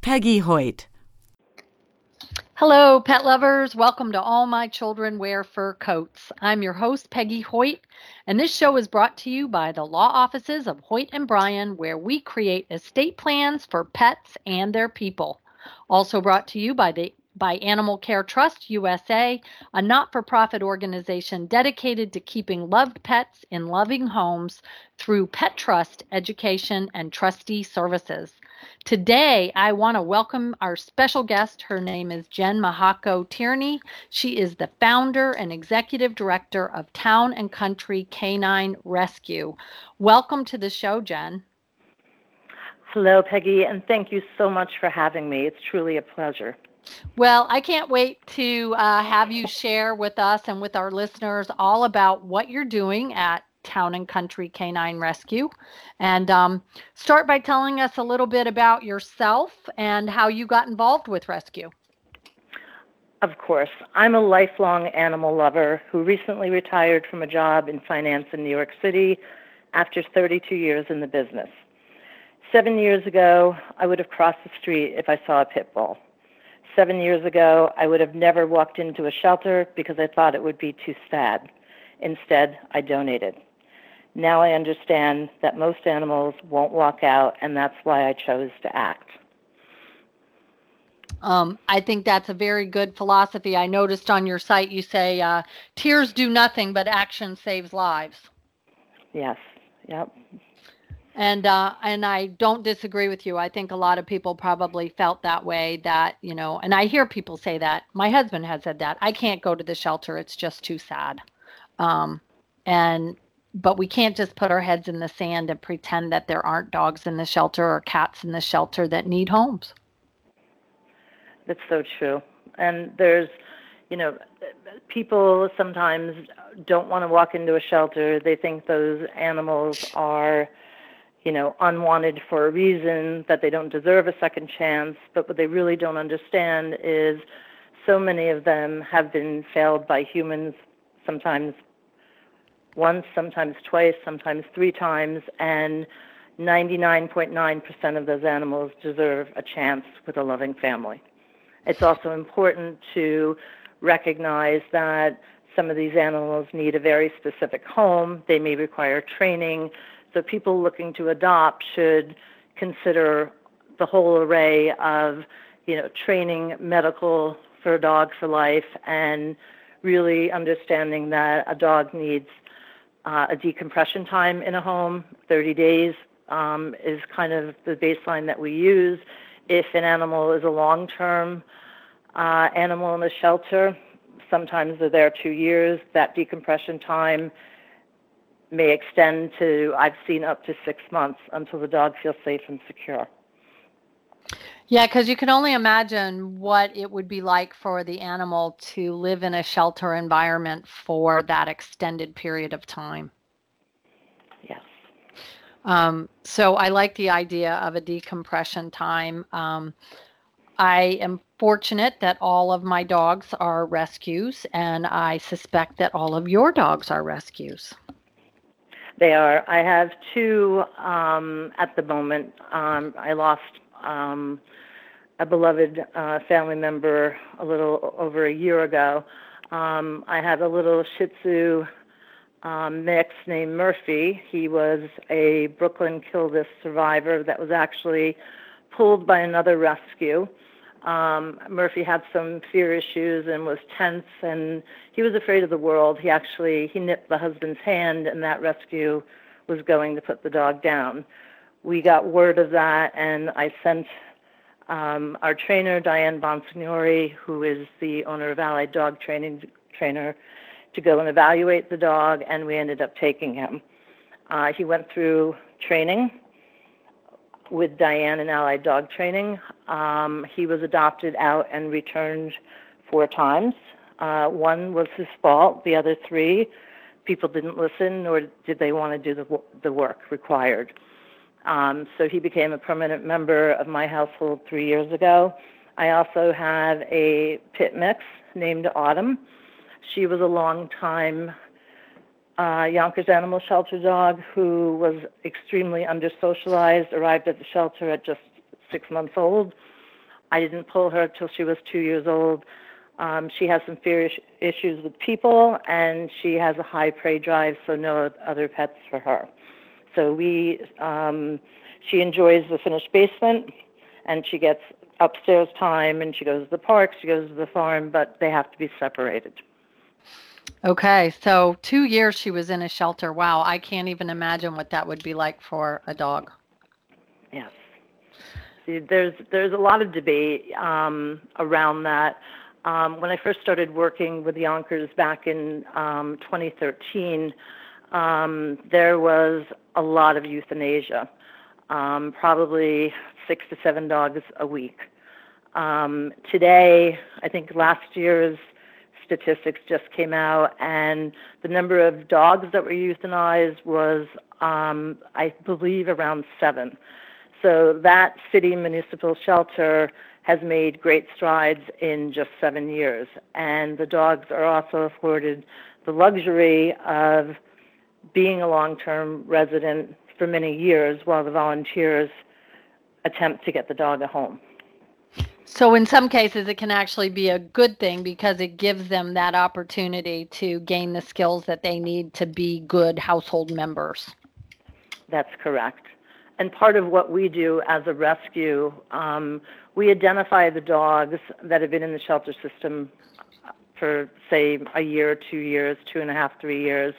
Peggy Hoyt. Hello, pet lovers. Welcome to All My Children Wear Fur Coats. I'm your host, Peggy Hoyt, and this show is brought to you by the law offices of Hoyt and Bryan, where we create estate plans for pets and their people. Also brought to you by the by Animal Care Trust USA, a not for profit organization dedicated to keeping loved pets in loving homes through pet trust education and trustee services. Today, I want to welcome our special guest. Her name is Jen Mahako Tierney. She is the founder and executive director of Town and Country Canine Rescue. Welcome to the show, Jen. Hello, Peggy, and thank you so much for having me. It's truly a pleasure. Well, I can't wait to uh, have you share with us and with our listeners all about what you're doing at Town and Country Canine Rescue. And um, start by telling us a little bit about yourself and how you got involved with rescue. Of course. I'm a lifelong animal lover who recently retired from a job in finance in New York City after 32 years in the business. Seven years ago, I would have crossed the street if I saw a pit bull seven years ago, I would have never walked into a shelter because I thought it would be too sad. Instead, I donated. Now I understand that most animals won't walk out, and that's why I chose to act. Um, I think that's a very good philosophy. I noticed on your site you say uh, tears do nothing, but action saves lives. Yes. Yep and uh, and I don't disagree with you. I think a lot of people probably felt that way. That you know, and I hear people say that. My husband has said that I can't go to the shelter; it's just too sad. Um, and but we can't just put our heads in the sand and pretend that there aren't dogs in the shelter or cats in the shelter that need homes. That's so true. And there's, you know, people sometimes don't want to walk into a shelter. They think those animals are you know, unwanted for a reason, that they don't deserve a second chance. But what they really don't understand is so many of them have been failed by humans, sometimes once, sometimes twice, sometimes three times, and 99.9% of those animals deserve a chance with a loving family. It's also important to recognize that some of these animals need a very specific home. They may require training so people looking to adopt should consider the whole array of, you know, training, medical for a dog for life, and really understanding that a dog needs uh, a decompression time in a home. 30 days um, is kind of the baseline that we use. If an animal is a long-term uh, animal in a shelter, sometimes they're there two years. That decompression time may extend to, I've seen up to six months until the dog feels safe and secure. Yeah, because you can only imagine what it would be like for the animal to live in a shelter environment for that extended period of time. Yes. Um, so I like the idea of a decompression time. Um, I am fortunate that all of my dogs are rescues, and I suspect that all of your dogs are rescues. They are. I have two um, at the moment. Um, I lost um, a beloved uh, family member a little over a year ago. I have a little Shih Tzu mix named Murphy. He was a Brooklyn Kill List survivor that was actually pulled by another rescue. Um, Murphy had some fear issues and was tense, and he was afraid of the world. He actually he nipped the husband's hand, and that rescue was going to put the dog down. We got word of that, and I sent um, our trainer Diane Bonsignori, who is the owner of Allied Dog Training Trainer, to go and evaluate the dog, and we ended up taking him. Uh, he went through training with Diane in Allied Dog Training. Um, he was adopted out and returned four times. Uh, one was his fault. The other three, people didn't listen, nor did they want to do the, the work required. Um, so he became a permanent member of my household three years ago. I also have a pit mix named Autumn. She was a long time uh, Yonkers Animal Shelter dog who was extremely under socialized, arrived at the shelter at just six months old. I didn't pull her till she was two years old. Um, she has some fear issues with people, and she has a high prey drive, so no other pets for her. So we, um, she enjoys the finished basement, and she gets upstairs time, and she goes to the park, she goes to the farm, but they have to be separated. Okay, so two years she was in a shelter. Wow, I can't even imagine what that would be like for a dog. Yes, there's there's a lot of debate um, around that. Um, when I first started working with the Yonkers back in um, 2013, um, there was a lot of euthanasia, um, probably six to seven dogs a week. Um, today, I think last year's statistics just came out, and the number of dogs that were euthanized was, um, I believe, around seven. So that city municipal shelter has made great strides in just seven years. And the dogs are also afforded the luxury of being a long term resident for many years while the volunteers attempt to get the dog a home. So in some cases, it can actually be a good thing because it gives them that opportunity to gain the skills that they need to be good household members. That's correct. And part of what we do as a rescue, um, we identify the dogs that have been in the shelter system for, say, a year, two years, two and a half, three years,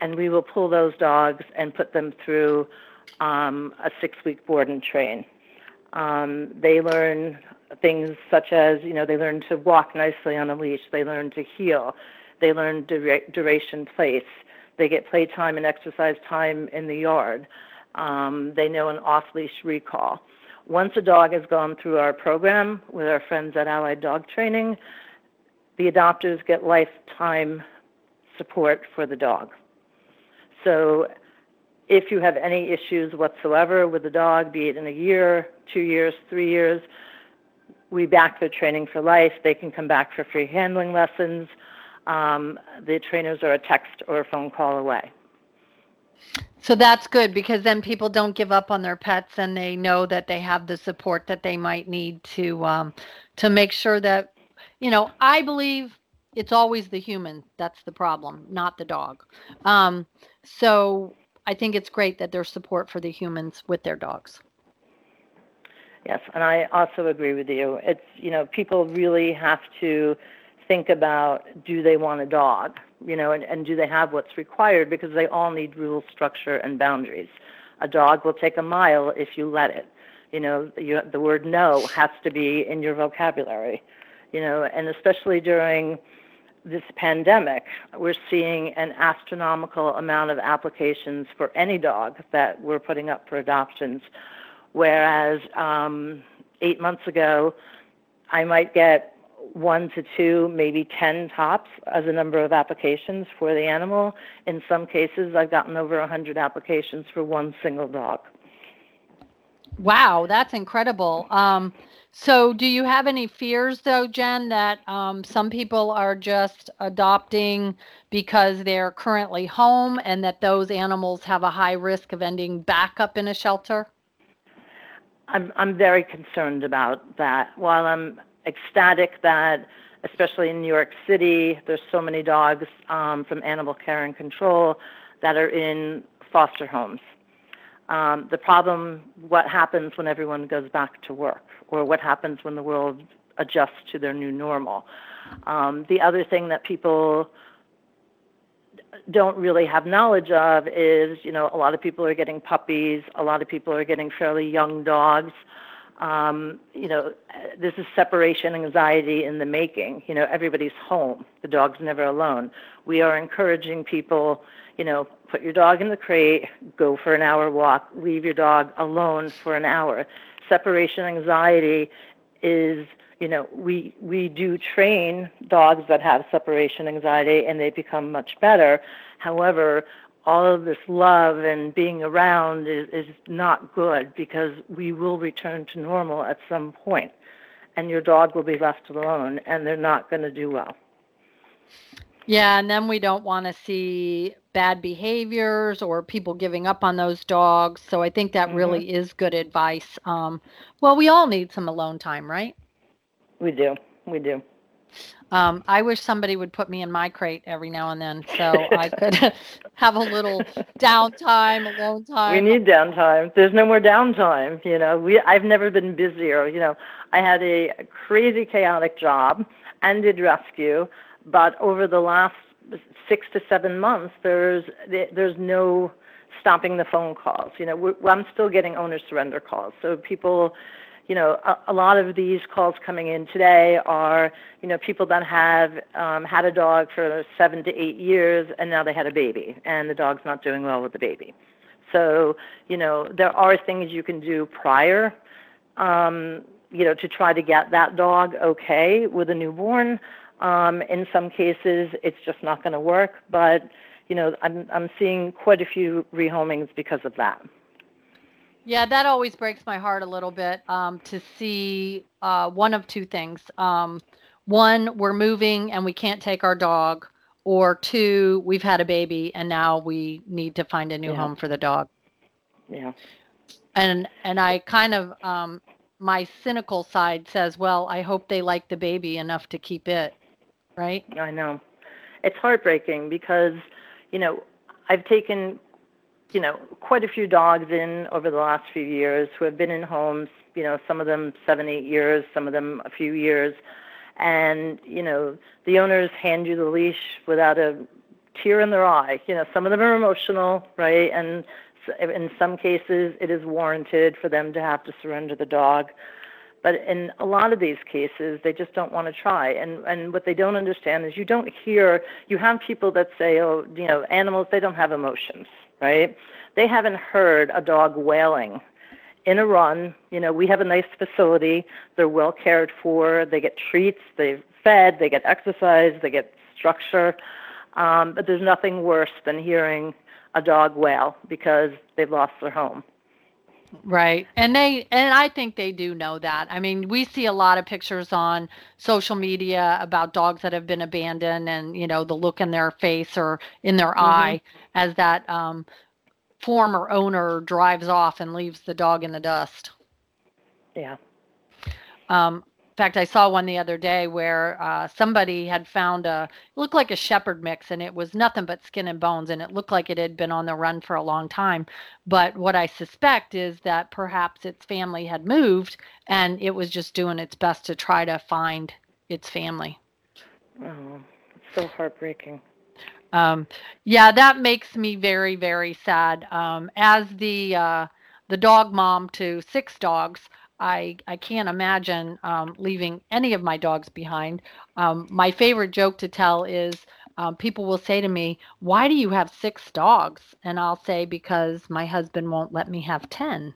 and we will pull those dogs and put them through um, a six week board and train. Um, they learn things such as, you know, they learn to walk nicely on a leash, they learn to heel, they learn dura- duration place, they get playtime and exercise time in the yard. Um, they know an off leash recall. Once a dog has gone through our program with our friends at Allied Dog Training, the adopters get lifetime support for the dog. So if you have any issues whatsoever with the dog, be it in a year, two years, three years, we back their training for life. They can come back for free handling lessons. Um, the trainers are a text or a phone call away. So that's good because then people don't give up on their pets and they know that they have the support that they might need to um, to make sure that you know. I believe it's always the human that's the problem, not the dog. Um, so I think it's great that there's support for the humans with their dogs. Yes, and I also agree with you. It's, you know, people really have to think about do they want a dog, you know, and, and do they have what's required because they all need rules, structure, and boundaries. A dog will take a mile if you let it. You know, you, the word no has to be in your vocabulary, you know, and especially during this pandemic, we're seeing an astronomical amount of applications for any dog that we're putting up for adoptions. Whereas um, eight months ago, I might get one to two, maybe 10 tops as a number of applications for the animal. In some cases, I've gotten over 100 applications for one single dog. Wow, that's incredible. Um, so, do you have any fears, though, Jen, that um, some people are just adopting because they're currently home and that those animals have a high risk of ending back up in a shelter? I'm, I'm very concerned about that. While I'm ecstatic that, especially in New York City, there's so many dogs um, from Animal Care and Control that are in foster homes. Um, the problem, what happens when everyone goes back to work, or what happens when the world adjusts to their new normal. Um, the other thing that people don't really have knowledge of is, you know, a lot of people are getting puppies, a lot of people are getting fairly young dogs. Um, you know, this is separation anxiety in the making. You know, everybody's home. The dog's never alone. We are encouraging people, you know, put your dog in the crate, go for an hour walk, leave your dog alone for an hour. Separation anxiety is, you know, we we do train dogs that have separation anxiety and they become much better. However, all of this love and being around is, is not good because we will return to normal at some point and your dog will be left alone and they're not going to do well. Yeah, and then we don't want to see bad behaviors or people giving up on those dogs. So I think that mm-hmm. really is good advice. Um, well, we all need some alone time, right? We do. We do. Um, I wish somebody would put me in my crate every now and then so I could have a little downtime, alone time. We need downtime. There's no more downtime. You know, we I've never been busier. You know, I had a crazy chaotic job and did rescue, but over the last six to seven months, there's there's no stopping the phone calls. You know, I'm still getting owner surrender calls. So people you know, a, lot of these calls coming in today are, you know, people that have um, had a dog for seven to eight years and now they had a baby and the dog's not doing well with the baby. So, you know, there are things you can do prior, um, you know, to try to get that dog okay with a newborn. Um, in some cases, it's just not going to work, but, you know, I'm, I'm seeing quite a few rehomings because of that. Yeah, that always breaks my heart a little bit um, to see uh, one of two things. Um, one, we're moving and we can't take our dog, or two, we've had a baby and now we need to find a new yeah. home for the dog. Yeah. And and I kind of um, my cynical side says, well, I hope they like the baby enough to keep it, right? I know. It's heartbreaking because, you know, I've taken you know, quite a few dogs in over the last few years who have been in homes, you know, some of them seven, eight years, some of them a few years. And, you know, the owners hand you the leash without a tear in their eye. You know, some of them are emotional, right? And in some cases, it is warranted for them to have to surrender the dog. But in a lot of these cases, they just don't want to try. And and what they don't understand is you don't hear. You have people that say, oh, you know, animals they don't have emotions right? They haven't heard a dog wailing in a run. You know, we have a nice facility. They're well cared for. They get treats. They're fed. They get exercise. They get structure. Um, but there's nothing worse than hearing a dog wail because they've lost their home. Right. And they and I think they do know that. I mean, we see a lot of pictures on social media about dogs that have been abandoned and, you know, the look in their face or in their mm-hmm. eye as that um, former owner drives off and leaves the dog in the dust. Yeah. Um, fact, I saw one the other day where uh, somebody had found a it looked like a shepherd mix, and it was nothing but skin and bones, and it looked like it had been on the run for a long time. But what I suspect is that perhaps its family had moved, and it was just doing its best to try to find its family. Oh, it's so heartbreaking. Um, yeah, that makes me very, very sad. Um, as the uh, the dog mom to six dogs. I, I can't imagine um, leaving any of my dogs behind. Um, my favorite joke to tell is um, people will say to me, Why do you have six dogs? And I'll say, Because my husband won't let me have 10.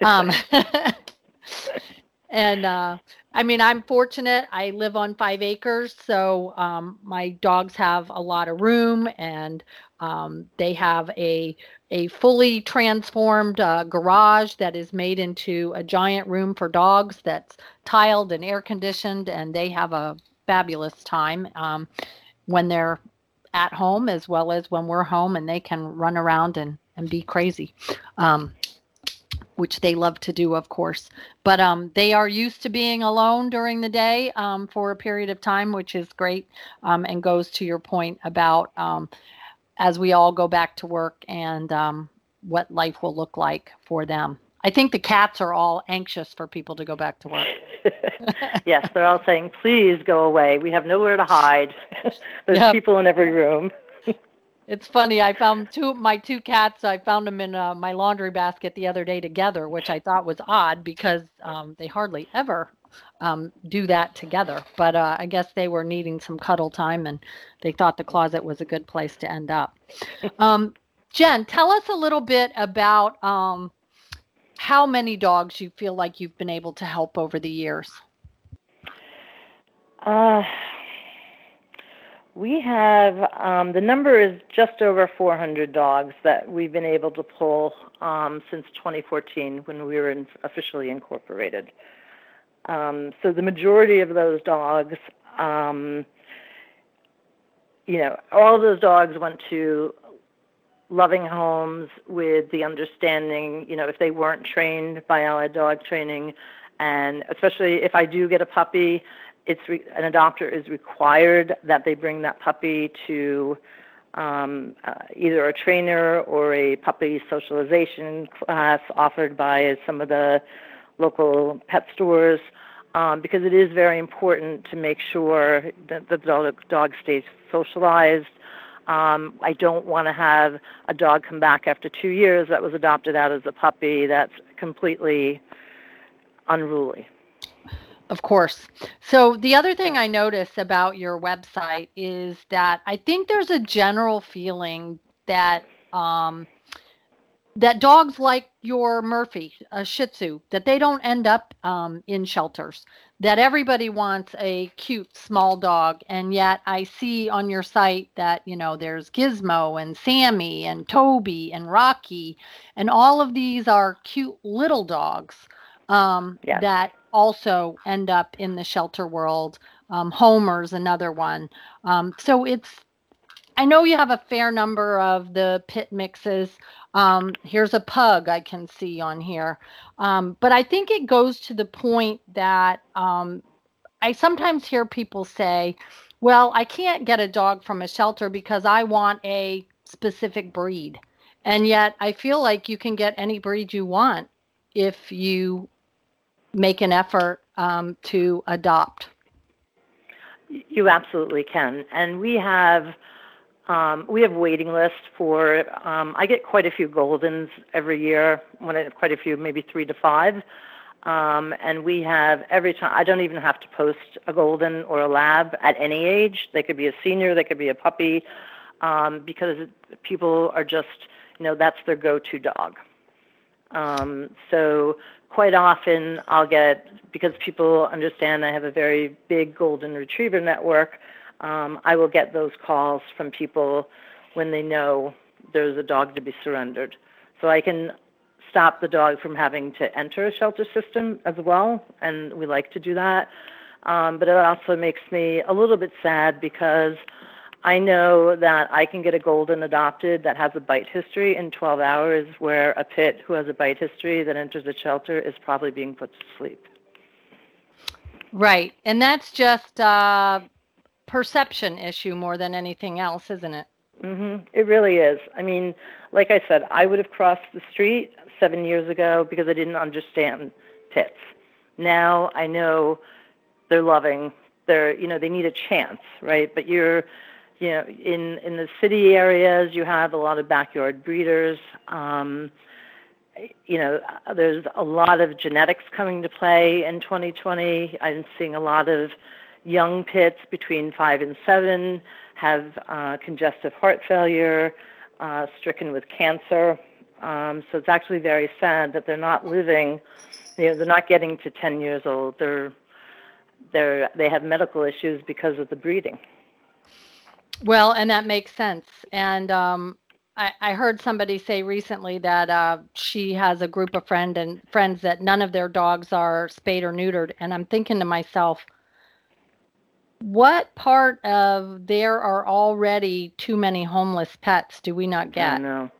And uh, I mean, I'm fortunate. I live on five acres, so um, my dogs have a lot of room, and um, they have a a fully transformed uh, garage that is made into a giant room for dogs that's tiled and air conditioned, and they have a fabulous time um, when they're at home as well as when we're home, and they can run around and and be crazy. Um, which they love to do, of course. But um, they are used to being alone during the day um, for a period of time, which is great um, and goes to your point about um, as we all go back to work and um, what life will look like for them. I think the cats are all anxious for people to go back to work. yes, they're all saying, please go away. We have nowhere to hide. There's yep. people in every room. It's funny. I found two my two cats. I found them in uh, my laundry basket the other day together, which I thought was odd because um, they hardly ever um, do that together. But uh, I guess they were needing some cuddle time and they thought the closet was a good place to end up. Um, Jen, tell us a little bit about um, how many dogs you feel like you've been able to help over the years. Uh, we have um, the number is just over 400 dogs that we've been able to pull um, since 2014 when we were in, officially incorporated. Um, so the majority of those dogs, um, you know, all those dogs went to loving homes with the understanding, you know, if they weren't trained by Allied Dog Training, and especially if I do get a puppy it's re- an adopter is required that they bring that puppy to um, uh, either a trainer or a puppy socialization class offered by some of the local pet stores um, because it is very important to make sure that the dog, dog stays socialized. Um, I don't want to have a dog come back after two years that was adopted out as a puppy that's completely unruly. Of course. So the other thing I notice about your website is that I think there's a general feeling that um, that dogs like your Murphy, a Shih Tzu, that they don't end up um, in shelters. That everybody wants a cute small dog, and yet I see on your site that you know there's Gizmo and Sammy and Toby and Rocky, and all of these are cute little dogs um, yes. that also end up in the shelter world. Um, Homer's another one. Um, so it's, I know you have a fair number of the pit mixes. Um, here's a pug I can see on here. Um, but I think it goes to the point that um, I sometimes hear people say, well, I can't get a dog from a shelter because I want a specific breed. And yet I feel like you can get any breed you want if you make an effort um, to adopt? You absolutely can, and we have um, we have waiting lists for. Um, I get quite a few Goldens every year. When I quite a few, maybe three to five. Um, and we have every time. I don't even have to post a golden or a lab at any age. They could be a senior. They could be a puppy, um, because people are just, you know, that's their go-to dog. Um, so quite often I'll get, because people understand I have a very big golden retriever network, um, I will get those calls from people when they know there's a dog to be surrendered. So I can stop the dog from having to enter a shelter system as well, and we like to do that. Um, but it also makes me a little bit sad because I know that I can get a golden adopted that has a bite history in 12 hours, where a pit who has a bite history that enters a shelter is probably being put to sleep. Right. And that's just a perception issue more than anything else, isn't it? Mm-hmm. It really is. I mean, like I said, I would have crossed the street 7 years ago because I didn't understand pits. Now I know they're loving. They're, you know, they need a chance, right? But you're you know, in in the city areas, you have a lot of backyard breeders. Um, you know, there's a lot of genetics coming to play in 2020. I'm seeing a lot of young pits between five and seven have uh, congestive heart failure, uh, stricken with cancer. Um, so it's actually very sad that they're not living. You know, they're not getting to 10 years old. They're they're they have medical issues because of the breeding. Well, and that makes sense. And um, I, I, heard somebody say recently that uh, she has a group of friend and friends that none of their dogs are spayed or neutered, and I'm thinking to myself, what part of there are already too many homeless pets do we not get? I know.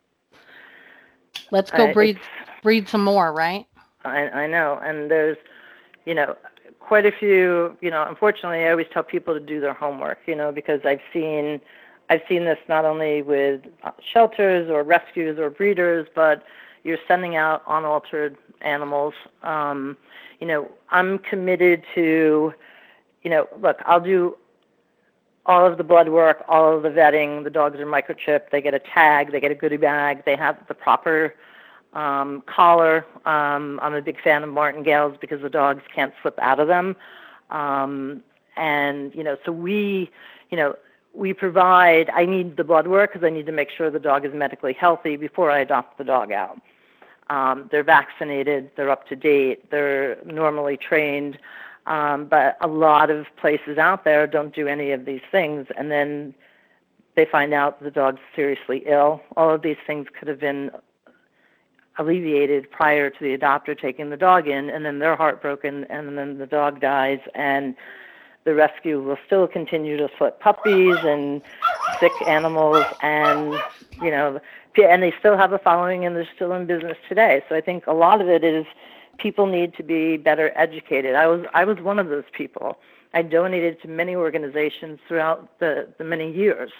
Let's go I, breed breed some more, right? I, I know, and there's, you know, quite a few, you know, unfortunately, I always tell people to do their homework, you know, because I've seen, I've seen this not only with uh, shelters or rescues or breeders, but you're sending out unaltered animals. Um, you know, I'm committed to, you know, look, I'll do all of the blood work, all of the vetting. The dogs are microchipped. They get a tag. They get a goodie bag. They have the proper um, collar. Um, I'm a big fan of martingales because the dogs can't slip out of them. Um, and you know, so we, you know, we provide. I need the blood work because I need to make sure the dog is medically healthy before I adopt the dog out. Um, they're vaccinated, they're up to date, they're normally trained, um, but a lot of places out there don't do any of these things, and then they find out the dog's seriously ill. All of these things could have been alleviated prior to the adopter taking the dog in, and then they're heartbroken, and then the dog dies, and the rescue will still continue to flip puppies and sick animals, and you know, and they still have a following, and they're still in business today. So I think a lot of it is people need to be better educated. I was I was one of those people. I donated to many organizations throughout the, the many years.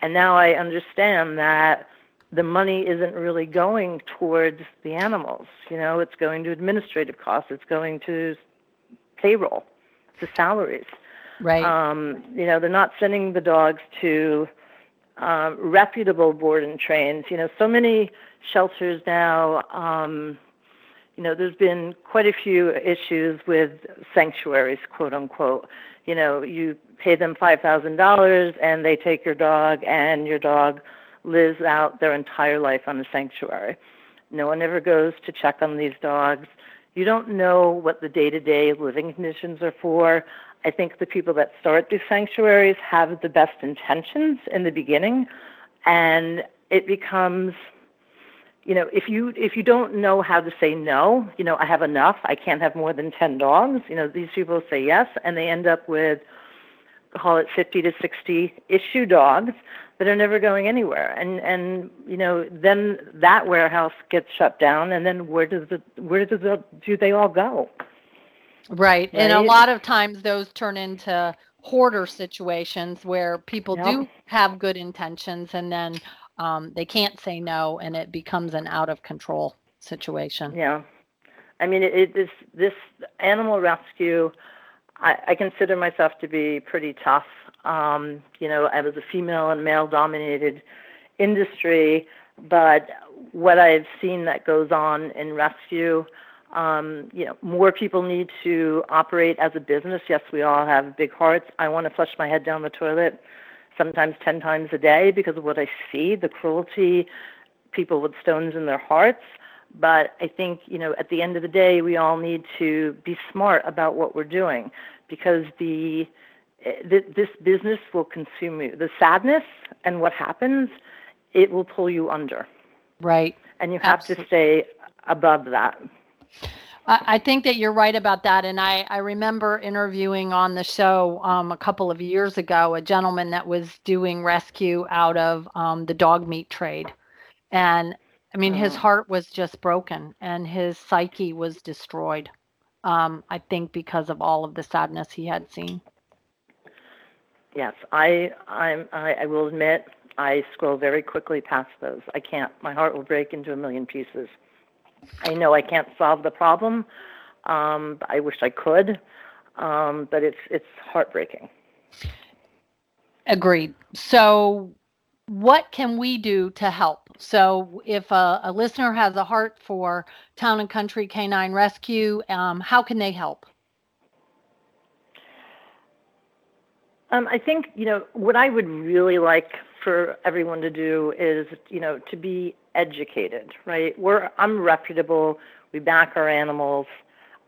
And now I understand that the money isn't really going towards the animals. You know, it's going to administrative costs, it's going to payroll, to salaries. Right. Um, you know, they're not sending the dogs to um, reputable board and trains. You know, so many shelters now. Um, you know, there's been quite a few issues with sanctuaries, quote unquote. You know, you pay them five thousand dollars and they take your dog, and your dog lives out their entire life on the sanctuary. No one ever goes to check on these dogs. You don't know what the day-to-day living conditions are for. I think the people that start these sanctuaries have the best intentions in the beginning, and it becomes you know if you if you don't know how to say no you know i have enough i can't have more than 10 dogs you know these people say yes and they end up with call it 50 to 60 issue dogs that are never going anywhere and and you know then that warehouse gets shut down and then where does the where does the, do they all go right. right and a lot of times those turn into hoarder situations where people yep. do have good intentions and then um, they can't say no and it becomes an out of control situation yeah i mean it, it this this animal rescue I, I consider myself to be pretty tough. Um, you know, I was a female and male dominated industry, but what I've seen that goes on in rescue, um, you know, more people need to operate as a business. Yes, we all have big hearts. I want to flush my head down the toilet sometimes 10 times a day because of what I see, the cruelty, people with stones in their hearts. But I think, you know, at the end of the day, we all need to be smart about what we're doing because the, the this business will consume you. The sadness and what happens, it will pull you under. Right. And you have Absolutely. to stay above that. I think that you're right about that. And I, I remember interviewing on the show um, a couple of years ago a gentleman that was doing rescue out of um, the dog meat trade. And I mean, his mm. heart was just broken and his psyche was destroyed. Um, I think because of all of the sadness he had seen. Yes, I, I'm, I, I will admit I scroll very quickly past those. I can't. My heart will break into a million pieces. I know I can't solve the problem. Um, I wish I could, um, but it's it's heartbreaking. Agreed. So, what can we do to help? So, if a, a listener has a heart for Town and Country Canine Rescue, um, how can they help? Um, I think you know what I would really like for everyone to do is you know to be educated, right? We're I'm reputable. We back our animals,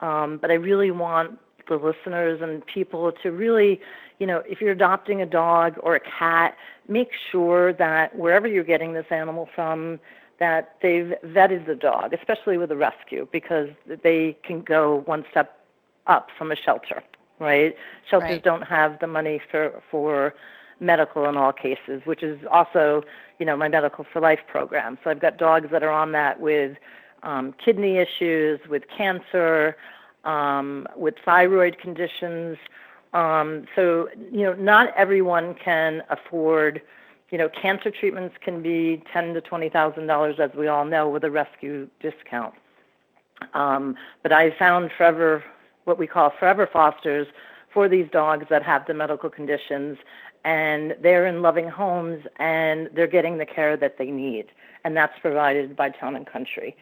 um, but I really want the listeners and people to really you know, if you're adopting a dog or a cat, make sure that wherever you're getting this animal from, that they've vetted the dog, especially with a rescue, because they can go one step up from a shelter, right? Shelters right. don't have the money for for medical in all cases, which is also, you know, my medical for life program. So I've got dogs that are on that with um, kidney issues, with cancer, um, with thyroid conditions. Um, so, you know, not everyone can afford, you know, cancer treatments can be ten to twenty thousand dollars, as we all know, with a rescue discount. Um, but I found forever, what we call forever fosters, for these dogs that have the medical conditions, and they're in loving homes and they're getting the care that they need, and that's provided by Town and Country.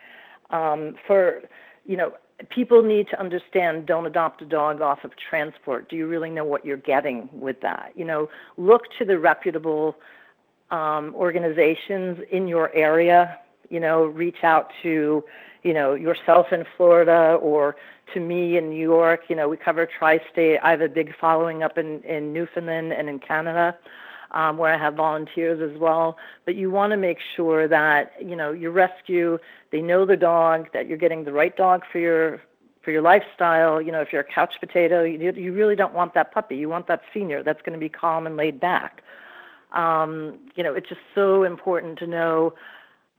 Um, for, you know, people need to understand don't adopt a dog off of transport. Do you really know what you're getting with that? You know, look to the reputable um, organizations in your area. You know, reach out to, you know, yourself in Florida or to me in New York. You know, we cover tri-state. I have a big following up in, in Newfoundland and in Canada um, where I have volunteers as well. But you want to make sure that you know your rescue they know the dog, that you're getting the right dog for your for your lifestyle. You know, if you're a couch potato, you, you really don't want that puppy. You want that senior that's going to be calm and laid back. Um, you know, it's just so important to know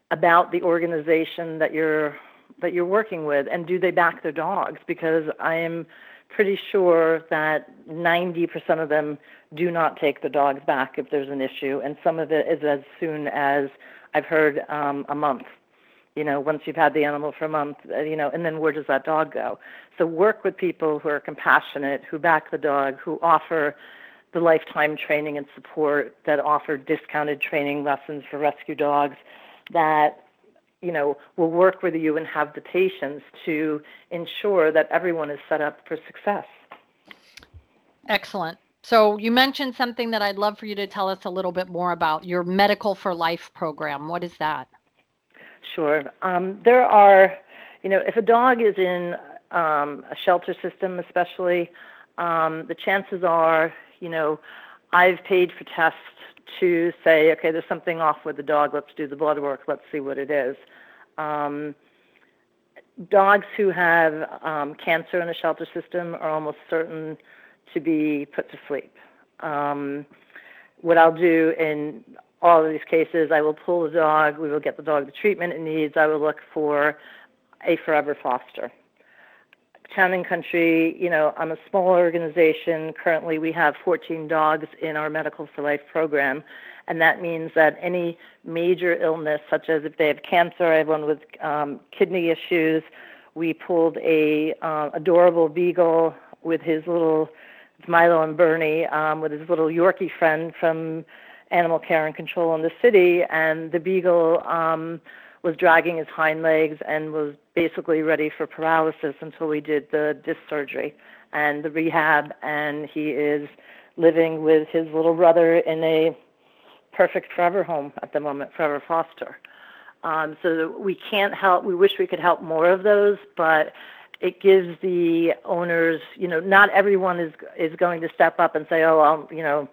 about the organization that you're that you're working with and do they back their dogs because I am pretty sure that 90% of them do not take the dogs back if there's an issue, and some of it is as soon as I've heard um, a month. You know, once you've had the animal for a month, uh, you know, and then where does that dog go? So work with people who are compassionate, who back the dog, who offer the lifetime training and support, that offer discounted training lessons for rescue dogs, that you know, will work with you and have the patience to ensure that everyone is set up for success. Excellent. So you mentioned something that I'd love for you to tell us a little bit more about your Medical for Life program. What is that? Sure. Um, there are, you know, if a dog is in um, a shelter system, especially, um, the chances are, you know, I've paid for tests to say, okay, there's something off with the dog. Let's do the blood work. Let's see what it is. Um, dogs who have um, cancer in the shelter system are almost certain to be put to sleep. Um, what I'll do in all of these cases, I will pull the dog. We will get the dog the treatment it needs. I will look for a forever foster. Town Country, you know, I'm a small organization. Currently, we have 14 dogs in our Medical for Life program, and that means that any major illness, such as if they have cancer, I have one with um, kidney issues. We pulled a uh, adorable beagle with his little Milo and Bernie, um, with his little Yorkie friend from Animal Care and Control in the city, and the beagle. Um, was dragging his hind legs and was basically ready for paralysis until we did the disc surgery and the rehab. And he is living with his little brother in a perfect forever home at the moment forever foster. Um, so we can't help we wish we could help more of those but it gives the owners you know not everyone is is going to step up and say oh I'll you know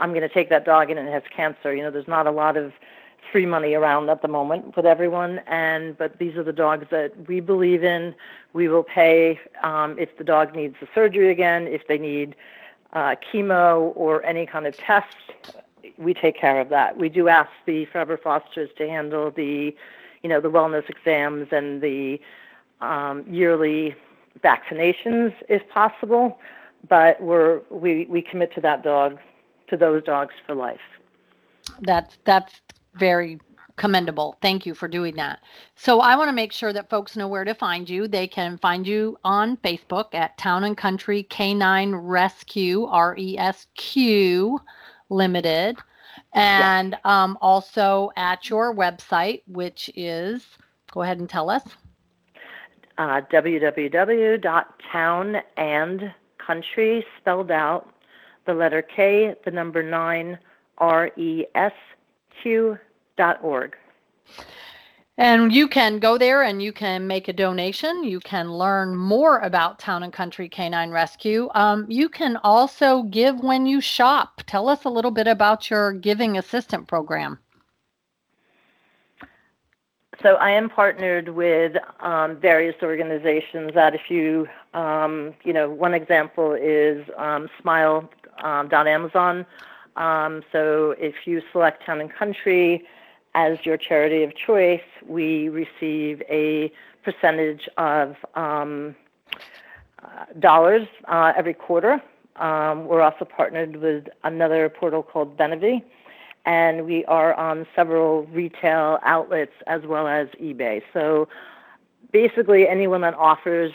I'm going to take that dog in and it has cancer. You know there's not a lot of free money around at the moment with everyone and but these are the dogs that we believe in. We will pay um, if the dog needs the surgery again if they need uh, chemo or any kind of test we take care of that. We do ask the forever fosters to handle the you know the wellness exams and the um, yearly vaccinations if possible but we're we we commit to that dog to those dogs for life. That's that's very commendable. Thank you for doing that. So I want to make sure that folks know where to find you. They can find you on Facebook at Town and Country Canine Rescue R E S Q Limited, and yes. um, also at your website, which is go ahead and tell us. Uh, www.townandcountry spelled out the letter K, the number nine, R E S q.org. And you can go there and you can make a donation. You can learn more about Town and Country Canine Rescue. Um, you can also give when you shop. Tell us a little bit about your Giving Assistant program. So I am partnered with um, various organizations that if you, um, you know, one example is um, Smile.Amazon. Um, um, so if you select Town and Country as your charity of choice, we receive a percentage of um, uh, dollars uh, every quarter. Um, we're also partnered with another portal called Benevi, and we are on several retail outlets as well as eBay. So basically, anyone that offers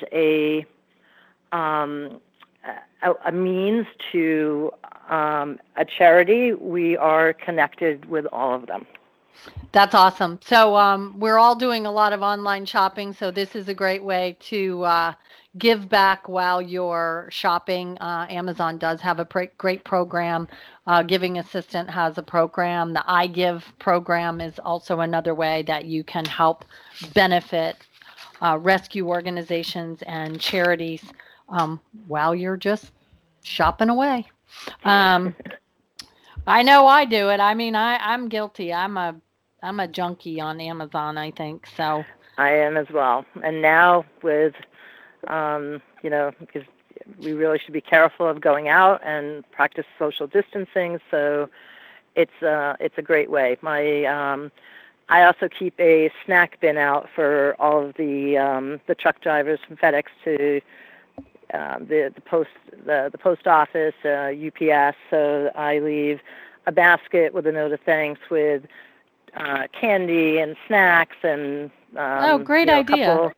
um, a means to um, a charity, we are connected with all of them. That's awesome. So um, we're all doing a lot of online shopping, so this is a great way to uh, give back while you're shopping. Uh, Amazon does have a pre- great program. Uh, Giving Assistant has a program. The I Give program is also another way that you can help benefit uh, rescue organizations and charities um, while you're just shopping away. Um, I know I do it. I mean, I, I'm guilty. I'm a I'm a junkie on Amazon. I think so. I am as well. And now with, um, you know, because we really should be careful of going out and practice social distancing. So it's uh, it's a great way. My um, I also keep a snack bin out for all of the um, the truck drivers from FedEx to uh, the the post the the post office, uh, UPS. So I leave a basket with a note of thanks with uh, candy and snacks and um, oh, great you know, idea. Couple,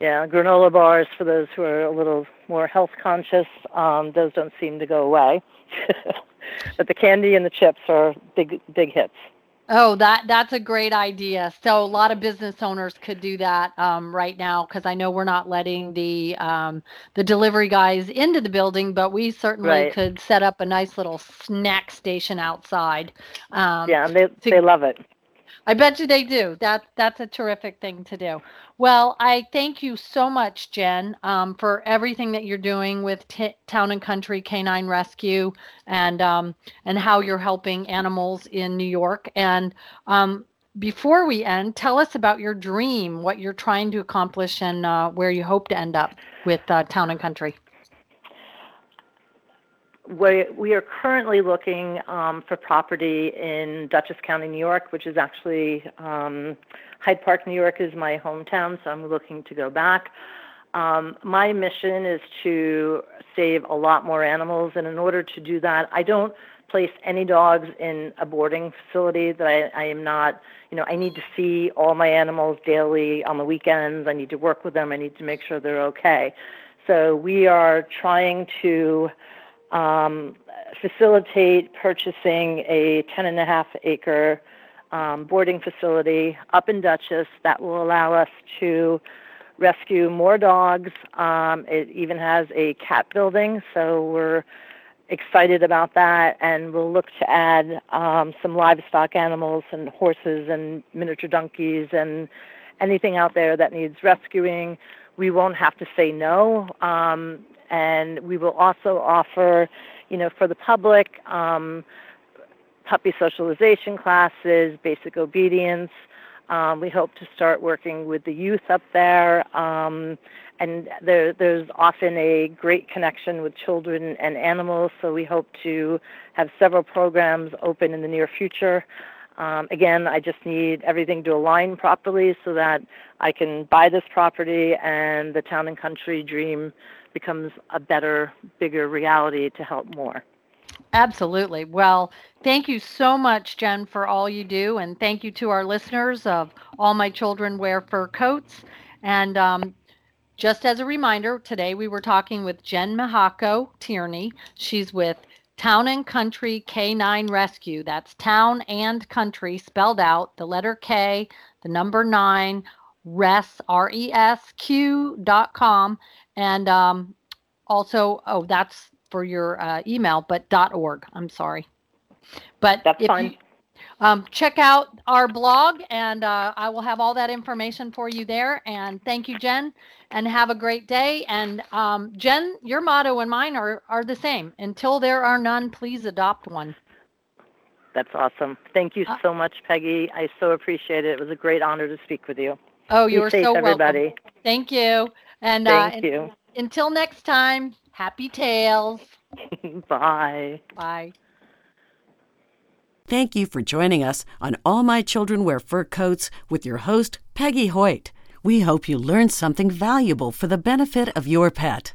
yeah, granola bars for those who are a little more health conscious. Um, those don't seem to go away, but the candy and the chips are big big hits. Oh, that that's a great idea. So a lot of business owners could do that um, right now because I know we're not letting the um, the delivery guys into the building, but we certainly Right. could set up a nice little snack station outside. Um, Yeah, they to- they love it. I bet you they do. That that's a terrific thing to do. Well, I thank you so much, Jen, um, for everything that you're doing with T- Town and Country K9 Rescue and um, and how you're helping animals in New York. And um, before we end, tell us about your dream, what you're trying to accomplish, and uh, where you hope to end up with uh, Town and Country. We are currently looking um, for property in Dutchess County, New York, which is actually um, Hyde Park, New York, is my hometown, so I'm looking to go back. Um, my mission is to save a lot more animals, and in order to do that, I don't place any dogs in a boarding facility that I, I am not, you know, I need to see all my animals daily on the weekends. I need to work with them. I need to make sure they're okay. So we are trying to facilitate purchasing a 10 and a half acre um, boarding facility up in Dutchess that will allow us to rescue more dogs. Um, it even has a cat building, so we're excited about that, and we'll look to add um, some livestock animals and horses and miniature donkeys and anything out there that needs rescuing. We won't have to say no, um, and we will also offer, you know, for the public, um, puppy socialization classes, basic obedience. Um, we hope to start working with the youth up there, um, and there, there's often a great connection with children and animals. So we hope to have several programs open in the near future. Um, again, I just need everything to align properly so that I can buy this property and the town and country dream becomes a better, bigger reality to help more. Absolutely. Well, thank you so much, Jen, for all you do. And thank you to our listeners of All My Children Wear Fur Coats. And um, just as a reminder, today we were talking with Jen Mahako Tierney. She's with Town and Country K9 Rescue. That's Town and Country spelled out, the letter K, the number nine, res, R E S Q dot com. And um, also, oh, that's for your uh, email, but .org. I'm sorry, but That's fine. You, um, check out our blog, and uh, I will have all that information for you there. And thank you, Jen, and have a great day. And um, Jen, your motto and mine are are the same. Until there are none, please adopt one. That's awesome. Thank you Uh, so much, Peggy. I so appreciate it. It was a great honor to speak with you. Oh, you're safe, so welcome. everybody. Thank you. And uh, Thank you. until next time, happy tails. Bye. Bye. Thank you for joining us on All My Children Wear Fur Coats with your host, Peggy Hoyt. We hope you learned something valuable for the benefit of your pet.